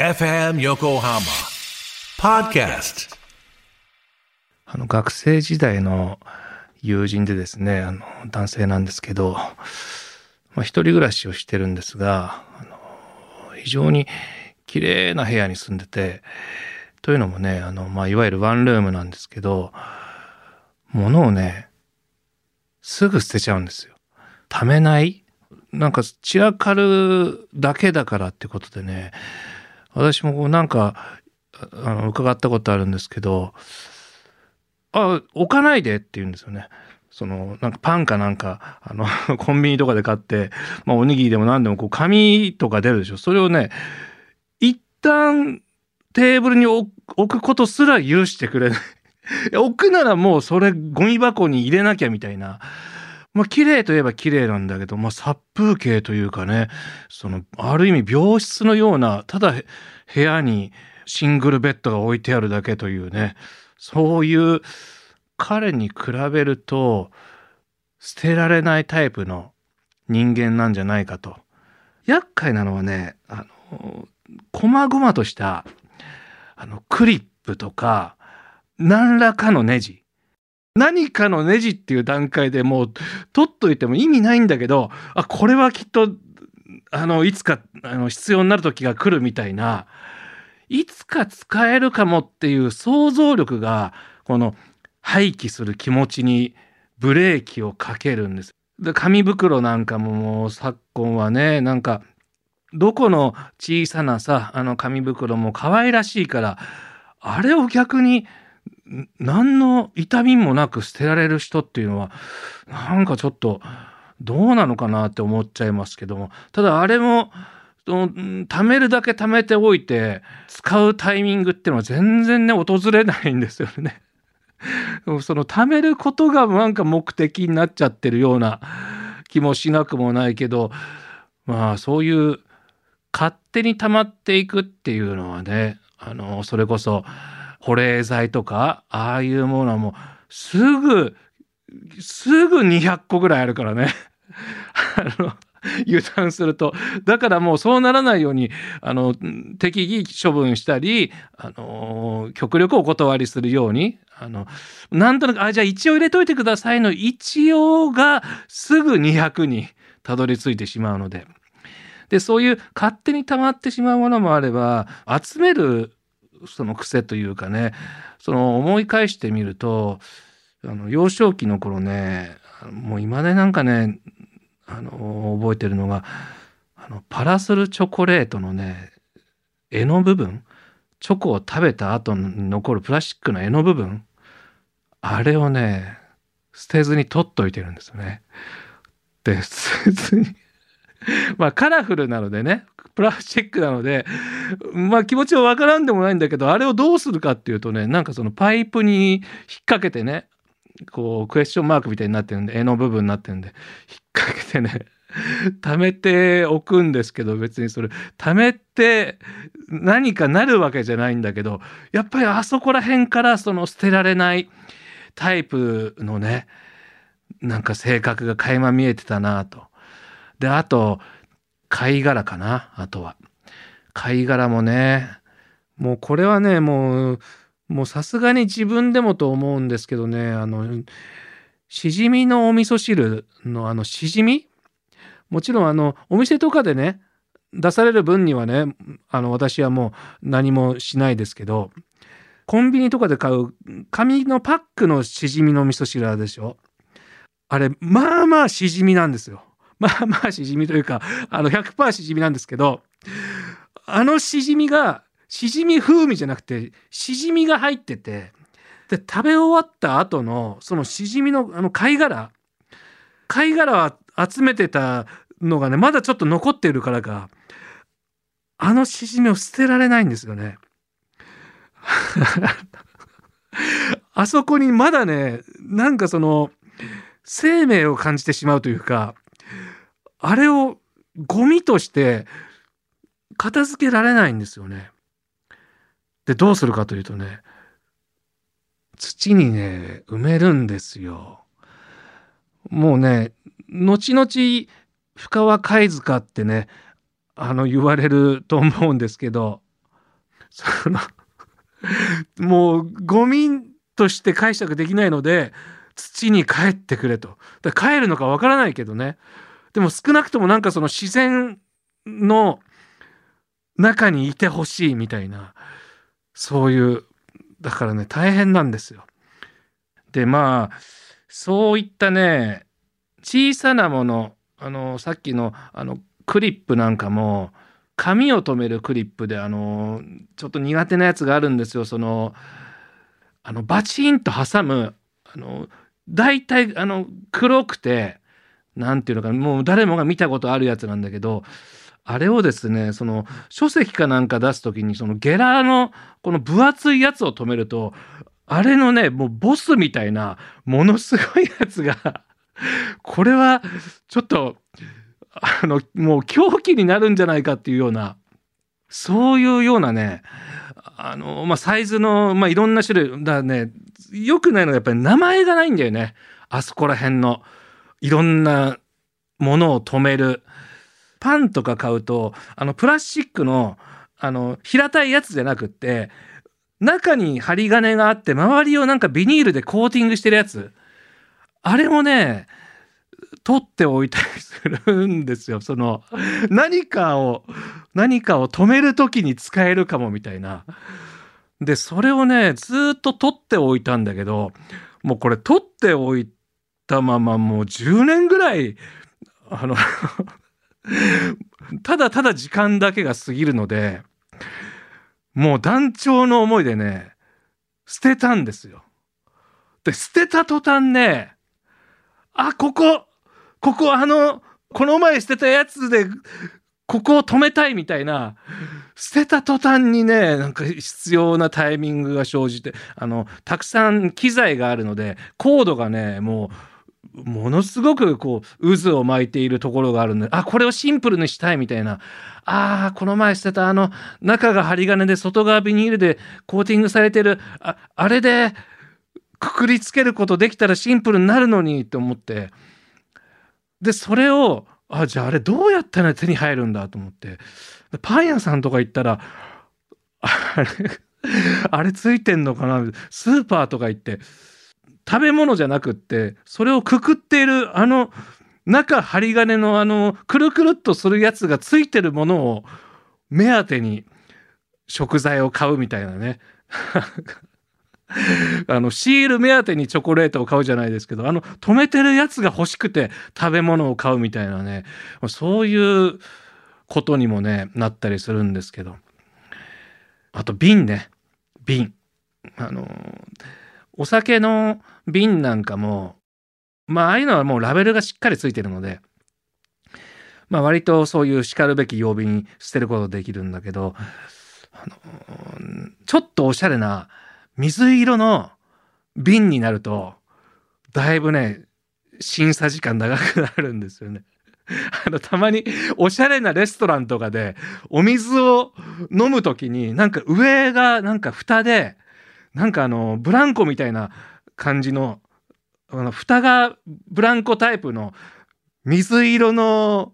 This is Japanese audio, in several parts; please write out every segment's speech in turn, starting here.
FM Yokohama Podcast あの学生時代の友人でですね、あの男性なんですけど、まあ、一人暮らしをしてるんですが、あの非常に綺麗な部屋に住んでて、というのもね、あの、まあ、いわゆるワンルームなんですけど、物をね、すぐ捨てちゃうんですよ。貯めない？なんか散らかるだけだからってことでね、私もこうなんか、あの、伺ったことあるんですけど、あ、置かないでって言うんですよね。その、なんかパンかなんか、あの、コンビニとかで買って、まあおにぎりでも何でもこう紙とか出るでしょ。それをね、一旦テーブルに置くことすら許してくれない。置くならもうそれゴミ箱に入れなきゃみたいな。まあ綺麗といえば綺麗なんだけど、まあ殺風景というかね、その、ある意味病室のような、ただ部屋にシングルベッドが置いてあるだけというね、そういう彼に比べると捨てられないタイプの人間なんじゃないかと。厄介なのはね、あの、細々とした、あの、クリップとか、何らかのネジ。何かのネジっていう段階でもう取っといても意味ないんだけど、あ、これはきっと、あの、いつか、あの、必要になる時が来るみたいな、いつか使えるかもっていう想像力が、この廃棄する気持ちにブレーキをかけるんです。で、紙袋なんかももう昨今はね、なんか、どこの小さなさ、あの紙袋も可愛らしいから、あれを逆に、何の痛みもなく捨てられる人っていうのは、なんかちょっと、どうなのかなって思っちゃいますけども、ただあれも、貯めるだけ貯めておいて、使うタイミングっていうのは全然ね、訪れないんですよね。その貯めることがなんか目的になっちゃってるような気もしなくもないけど、まあそういう勝手に溜まっていくっていうのはね、あの、それこそ保冷剤とか、ああいうものはもうすぐ、すぐ200個ぐらいあるからね。あの油断すると。だからもうそうならないように、あの、適宜処分したり、あの、極力お断りするように、あの、なんとなく、あ、じゃあ一応入れといてくださいの一応がすぐ200にたどり着いてしまうので。で、そういう勝手に溜まってしまうものもあれば、集めるその癖というかね、その思い返してみると、あの、幼少期の頃ね、もう今でなんかね、あの、覚えてるのが、あの、パラソルチョコレートのね、柄の部分、チョコを食べた後に残るプラスチックの柄の部分、あれをね、捨てずに取っといてるんですよね。で、捨てずに まあカラフルなのでね、プラスチックなので、まあ気持ちはわからんでもないんだけど、あれをどうするかっていうとね、なんかそのパイプに引っ掛けてね、こうクエスチョンマークみたいになってるんで、絵の部分になってるんで、引っ掛けてね、貯めておくんですけど、別にそれ、貯めて何かなるわけじゃないんだけど、やっぱりあそこら辺からその捨てられないタイプのね、なんか性格が垣間見えてたなと。で、あと、貝殻かな、あとは。貝殻もね、もうこれはね、もう、もうさすがに自分でもと思うんですけどね、あの、しじみのお味噌汁のあのしじみ？もちろんあの、お店とかでね、出される分にはね、あの、私はもう何もしないですけど、コンビニとかで買う紙のパックのしじみの味噌汁あるでしょあれ、まあまあしじみなんですよ。まあまあしじみというか、あの100%しじみなんですけど、あのしじみが、しじみ風味じゃなくて、しじみが入ってて、で、食べ終わった後の、そのしじみの、あの貝殻、貝殻を集めてたのがね、まだちょっと残っているからか、あのしじみを捨てられないんですよね。あそこにまだね、なんかその、生命を感じてしまうというか、あれをゴミとして片付けられないんですよね。で、どうするかというとね、土にね、埋めるんですよ。もうね、後々、深川貝塚ってね、あの、言われると思うんですけど、その もうゴミとして解釈できないので土に帰ってくれと。だ帰るのかわからないけどね。でも少なくともなんかその自然の中にいてほしいみたいなそういうだからね大変なんですよ。でまあそういったね小さなものあのさっきのあのクリップなんかも髪を留めるクリップであのちょっと苦手なやつがあるんですよそのあのバチンと挟むあの大体あの黒くて何て言うのかもう誰もが見たことあるやつなんだけどあれをですねその書籍かなんか出す時にそのゲラーのこの分厚いやつを止めるとあれのねもうボスみたいなものすごいやつがこれはちょっとあのもう狂気になるんじゃないかっていうようなそういうようなねあのまあサイズのまあいろんな種類だねよくないのがやっぱり名前がないんだよね。あそこら辺の。いろんなものを止める。パンとか買うとあのプラスチックのあの平たいやつじゃなくって中に針金があって周りをなんかビニールでコーティングしてるやつ。あれもね取っておいたりするんですよその何かを何かを止める時に使えるかもみたいな。でそれをねずっと取っておいたんだけどもうこれ取っておいてたままもう10年ぐらいあの ただただ時間だけが過ぎるのでもう団長の思いでね捨てたんですよ。で捨てた途端ねあここここあのこの前捨てたやつでここを止めたいみたいな捨てた途端にねなんか必要なタイミングが生じてあのたくさん機材があるのでコードがねもうものすごくこう渦を巻いているところがあるんであこれをシンプルにしたいみたいな。あこの前捨てたあの中が針金で外側ビニールでコーティングされてる。ああれでくくりつけることできたらシンプルになるのにと思って。でそれをあじゃああれどうやったら手に入るんだと思って。パン屋さんとか行ったらあれあれついてんのかな？スーパーとか行って。食べ物じゃなくってそれをくくっているあの中針金のあのくるくるっとするやつがついてるものを目当てに食材を買うみたいなね。あのシール目当てにチョコレートを買うじゃないですけどあの止めてるやつが欲しくて食べ物を買うみたいなね。そういうことにもねなったりするんですけど。あと瓶ね。瓶。あのお酒の瓶なんかも、まあ、ああいうのはもうラベルがしっかりついてるので、まあ、割とそういう叱るべき曜日に捨てることできるんだけど、あのちょっとおしゃれな水色の瓶になると、だいぶね、審査時間長くなるんですよね。あの、たまにおしゃれなレストランとかでお水を飲むときになんか上がなんか蓋でなんかあのブランコみたいな感じのあの蓋がブランコタイプの水色の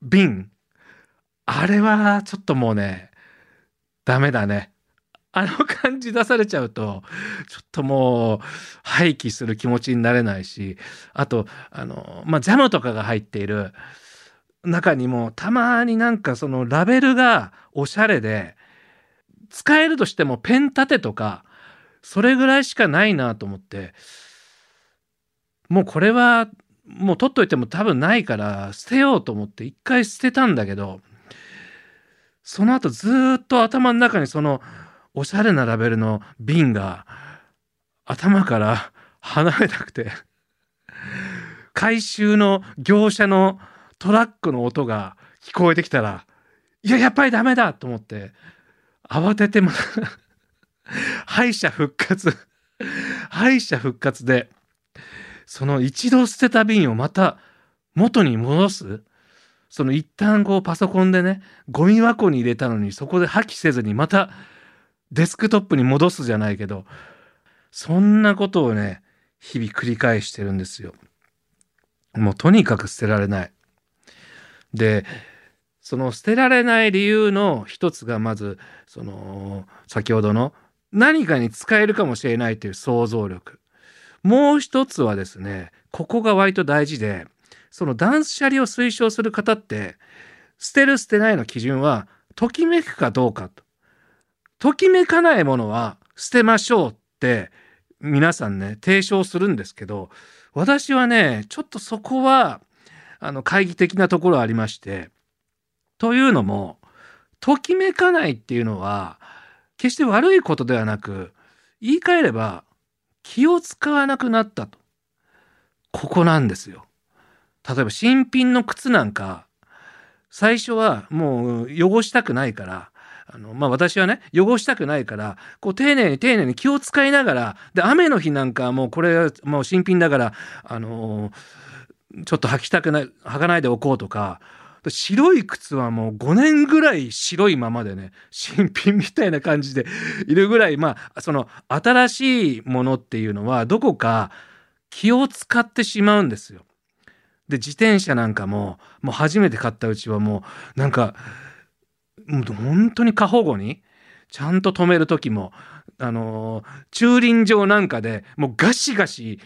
瓶。あれはちょっともうねダメだね。あの感じ出されちゃうとちょっともう廃棄する気持ちになれないしあとあのまあジャムとかが入っている中にもたまになんかそのラベルがおしゃれで使えるとしてもペン立てとかそれぐらいしかないなと思ってもうこれはもう取っといても多分ないから捨てようと思って一回捨てたんだけどその後ずっと頭の中にそのおしゃれなラベルの瓶が頭から離れなくて回収の業者のトラックの音が聞こえてきたらいややっぱりダメだと思って慌てても 敗者復活敗者復活でその一度捨てた瓶をまた元に戻す？その一旦こうパソコンでねゴミ箱に入れたのにそこで破棄せずにまたデスクトップに戻すじゃないけどそんなことをね日々繰り返してるんですよ。もうとにかく捨てられない。でその捨てられない理由の一つがまずその先ほどの何かに使えるかもしれないという想像力もう一つはですねここが割と大事でその断捨離を推奨する方って捨てる捨てないの基準はときめくかどうかと。ときめかないものは捨てましょうって皆さんね提唱するんですけど私はねちょっとそこはあの懐疑的なところありましてというのもときめかないっていうのは決して悪いことではなく言い換えれば気を使わなくなったとここなんですよ。例えば新品の靴なんか最初はもう汚したくないからあのまあ私はね汚したくないからこう丁寧に丁寧に気を使いながらで雨の日なんかもうこれもう新品だからあのちょっと履きたくない履かないでおこうとか白い靴はもう5年ぐらい白いままでね新品みたいな感じでいるぐらいまあその新しいものっていうのはどこか気を使ってしまうんですよ。で自転車なんかももう初めて買ったうちはもうなんかもう本当に過保護にちゃんと止める時もあの駐輪場なんかでもうガシガシ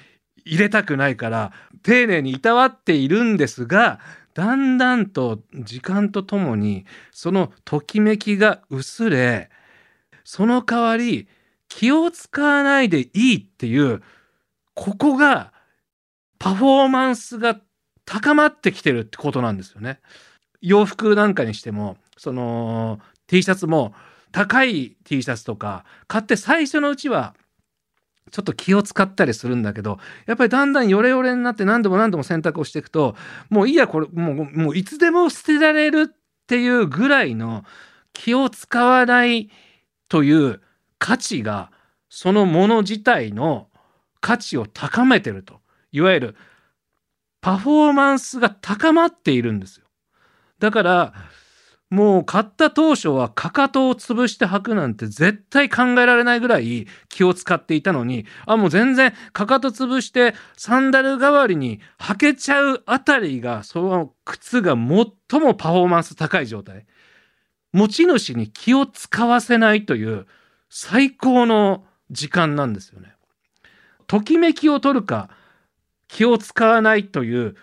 入れたくないから丁寧にいたわっているんですがだんだんと時間とともにそのときめきが薄れその代わり気を使わないでいいっていうここがパフォーマンスが高まってきてるってことなんですよね。洋服なんかにしてもその T シャツも高い T シャツとか買って最初のうちはちょっと気を使ったりするんだけどやっぱりだんだんヨレヨレになって何度も何度も選択をしていくともういいやこれもうもういつでも捨てられるっていうぐらいの気を使わないという価値がそのもの自体の価値を高めてるといわゆるパフォーマンスが高まっているんですよ。だからもう買った当初はかかとを潰して履くなんて絶対考えられないぐらい気を使っていたのにあもう全然かかと潰してサンダル代わりに履けちゃうあたりがその靴が最もパフォーマンス高い状態持ち主に気を使わせないという最高の時間なんですよね。ときめきを取るか気を使わないという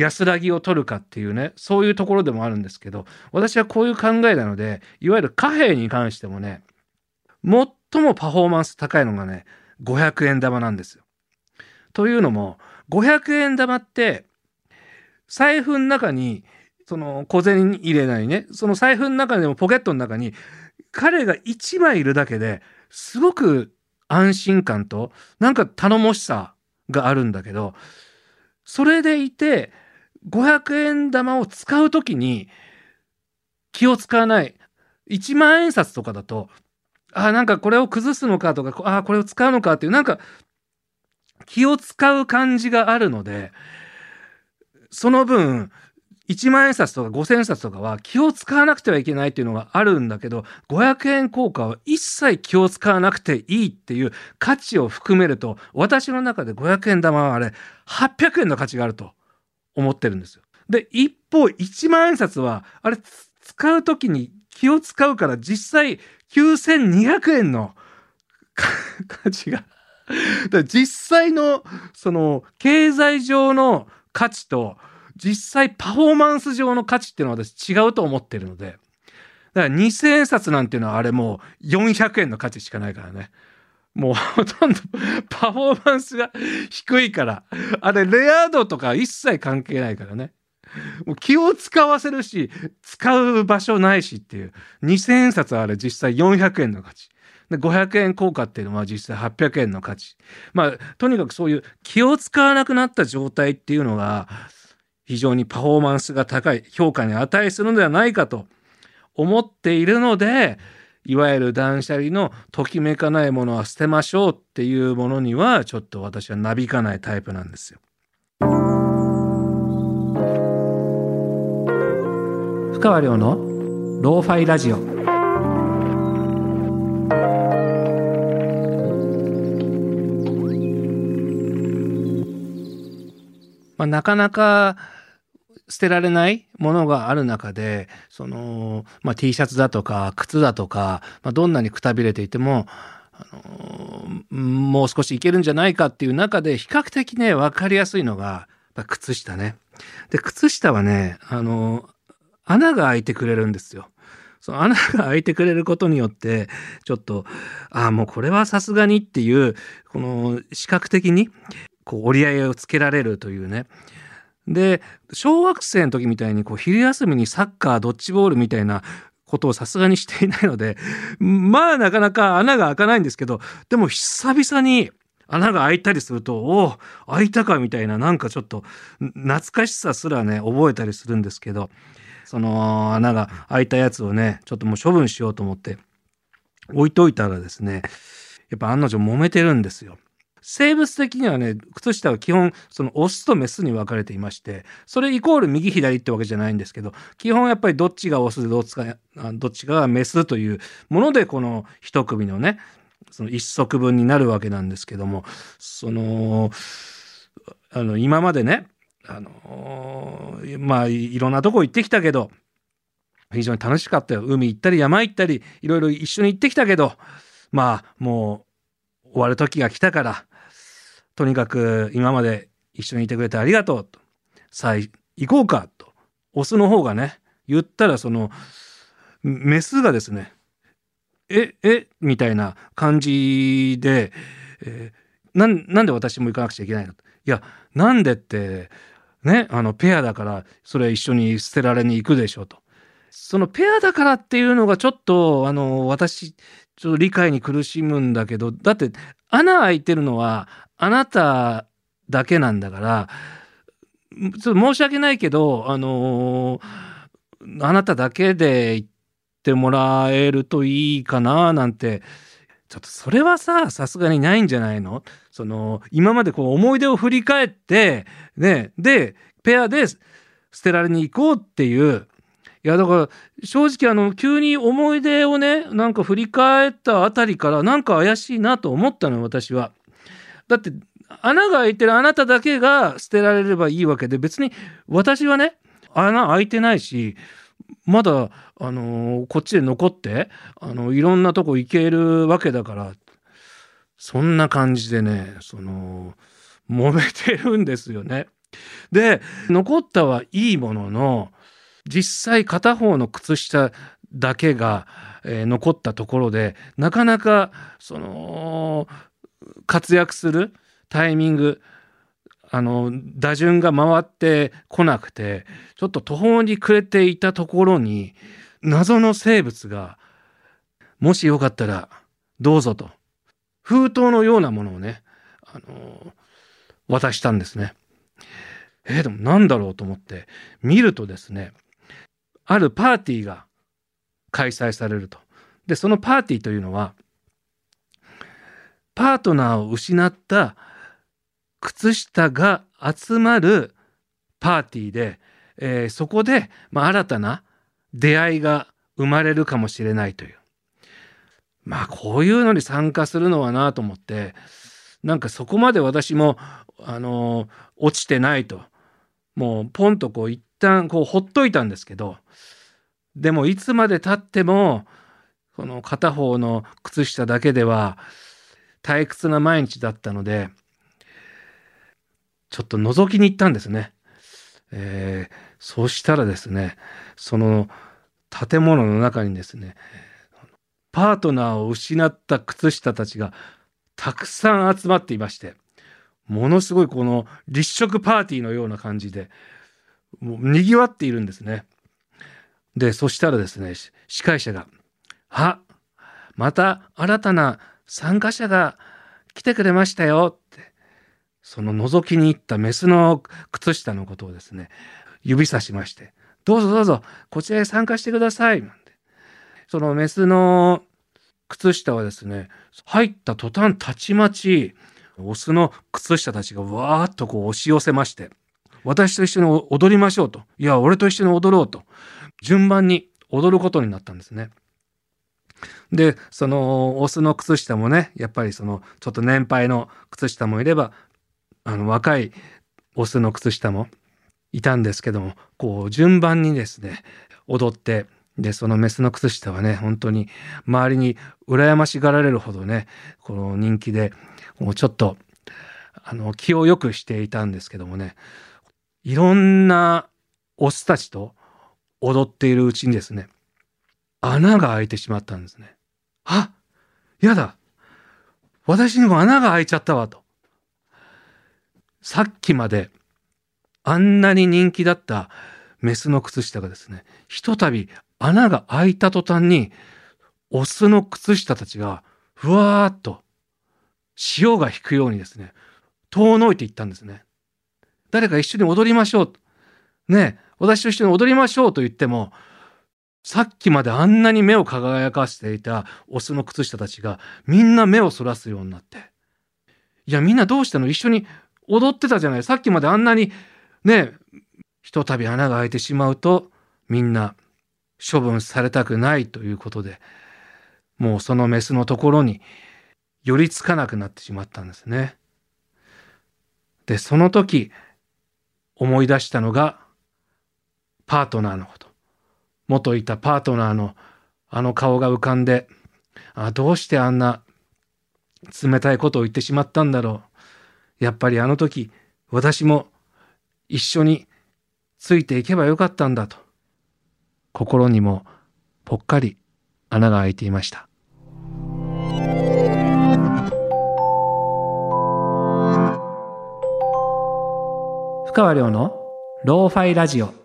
安らぎを取るかっていうねそういうところでもあるんですけど私はこういう考えなのでいわゆる貨幣に関してもね最もパフォーマンス高いのがね500円玉なんですよ。というのも500円玉って財布の中にその小銭入れないねその財布の中でもポケットの中に彼が1枚いるだけですごく安心感となんか頼もしさがあるんだけどそれでいて500円玉を使う時に気を使わない。1万円札とかだとあなんかこれを崩すのかとかあこれを使うのかっていうなんか気を使う感じがあるのでその分1万円札とか5000円札とかは気を使わなくてはいけないっていうのがあるんだけど500円硬貨は一切気を使わなくていいっていう価値を含めると私の中で500円玉はあれ800円の価値があると。思ってるんですよ。で一方1万円札はあれ使う時に気を使うから実際9200円の価値が実際のその経済上の価値と実際パフォーマンス上の価値っていうのは私違うと思ってるので、だから2000円札なんていうのはあれもう400円の価値しかないからね。もうほとんどパフォーマンスが低いから、あれレア度とか一切関係ないからね。もう気を使わせるし、使う場所ないしっていう。2000円札はあれ実際400円の価値。で500円硬貨っていうのは実際800円の価値。まあ、とにかくそういう気を使わなくなった状態っていうのが、非常にパフォーマンスが高い評価に値するのではないかと思っているのでいわゆる断捨離のときめかないものは捨てましょうっていうものにはちょっと私はなびかないタイプなんですよ。深川亮のローファイラジオまあ、なかなか捨てられないものがある中で、その、まあ、T シャツだとか、靴だとか、まあ、どんなにくたびれていても、あのもう少しいけるんじゃないかっていう中で、比較的ね、わかりやすいのが、靴下ね。で、靴下はね、あの穴が開いてくれるんですよ。その穴が開いてくれることによって、ちょっと、ああ、もうこれはさすがにっていう、この視覚的に、こう折り合いをつけられるというね。で、小学生の時みたいに、こう、昼休みにサッカー、ドッジボールみたいなことをさすがにしていないので、まあなかなか穴が開かないんですけど、でも久々に穴が開いたりすると、おお、開いたかみたいな、なんかちょっと懐かしさすらね、覚えたりするんですけど、その穴が開いたやつをね、ちょっともう処分しようと思って置いといたらですね、やっぱ案の定揉めてるんですよ。生物的にはね、靴下は基本、そのオスとメスに分かれていまして、それイコール右左ってわけじゃないんですけど、基本やっぱりどっちがオスでどっちが、どっちがメスというもので、この一組のね、その一足分になるわけなんですけども、その、あの、今までね、あの、まあいろんなとこ行ってきたけど非常に楽しかったよ。海行ったり山行ったりいろいろ一緒に行ってきたけどまあもう終わる時が来たからとにかく今まで一緒にいてくれてありがとうと。さあ行こうかと。オスの方がね言ったらそのメスがですねええみたいな感じで、えー、なんで私も行かなくちゃいけないのいやなんでってね、あの、ペアだから、それ一緒に捨てられに行くでしょうと。そのペアだからっていうのがちょっと、あの、私、ちょっと理解に苦しむんだけど、だって、穴開いてるのは、あなただけなんだから、ちょっと申し訳ないけど、あのあなただけで行ってもらえるといいかな、なんて、ちょっとそれはさ、さすがにないんじゃないの？その、今までこう思い出を振り返って、ね、で、ペアで捨てられに行こうっていう、いや、だから、正直あの、急に思い出をね、なんか振り返ったあたりから、なんか怪しいなと思ったのよ、私は。だって、穴が開いてるあなただけが捨てられればいいわけで、別に私はね、穴開いてないし、まだ、あの、こっちで残って、あの、いろんなとこ行けるわけだから、そんな感じでね、その、揉めてるんですよね。で、残ったはいいものの、実際片方の靴下だけが、えー、残ったところで、なかなか、その、活躍するタイミング、あの、打順が回ってこなくて、ちょっと途方に暮れていたところに、謎の生物が、もしよかったら、どうぞと、封筒のようなものをね、あの、渡したんですね。えー、でもなんだろうと思って見るとですね、あるパーティーが開催されると。で、そのパーティーというのは、パートナーを失った靴下が集まるパーティーで、えー、そこで、まあ、新たな出会いが生まれるかもしれないという。まあこういうのに参加するのはなと思ってなんかそこまで私もあの落ちてないともうポンとこう一旦こうほっといたんですけどでもいつまでたってもこの片方の靴下だけでは退屈な毎日だったのでちょっと覗きに行ったんですね。えー、そうしたらですね、その建物の中にですね、パートナーを失った靴下たちがたくさん集まっていまして、ものすごいこの立食パーティーのような感じで、もう賑わっているんですね。で、そしたらですね、司会者が、あ、また新たな参加者が来てくれましたよってその覗きに行ったメスの靴下のことをですね、指さしまして、どうぞどうぞ、こちらへ参加してください。そのメスの靴下はですね、入った途端たちまち、オスの靴下たちがわーっとこう押し寄せまして、私と一緒に踊りましょうと。いや、俺と一緒に踊ろうと。順番に踊ることになったんですね。で、そのオスの靴下もね、やっぱりそのちょっと年配の靴下もいれば、あの若いオスの靴下もいたんですけども、こう順番にですね、踊って、で、そのメスの靴下はね、本当に周りに羨ましがられるほどね、この人気で、もうちょっと、あの、気を良くしていたんですけどもね、いろんなオスたちと踊っているうちにですね、穴が開いてしまったんですね。あやだ私にも穴が開いちゃったわと。さっきまであんなに人気だったメスの靴下がですね、ひとたび穴が開いた途端に、オスの靴下たちがふわーっと潮が引くようにですね、遠のいていったんですね。誰か一緒に踊りましょう。ね私と一緒に踊りましょうと言っても、さっきまであんなに目を輝かせていたオスの靴下たちがみんな目をそらすようになって。いや、みんなどうしたの？一緒に踊ってたじゃない。さっきまであんなにね、ひとたび穴が開いてしまうとみんな処分されたくないということで、もうそのメスのところに寄りつかなくなってしまったんですね。で、その時思い出したのがパートナーのこと。元いたパートナーのあの顔が浮かんで、あどうしてあんな冷たいことを言ってしまったんだろう。やっぱりあの時私も一緒についていけばよかったんだと。心にもぽっかり穴が開いていました。深川亮のローファイラジオ。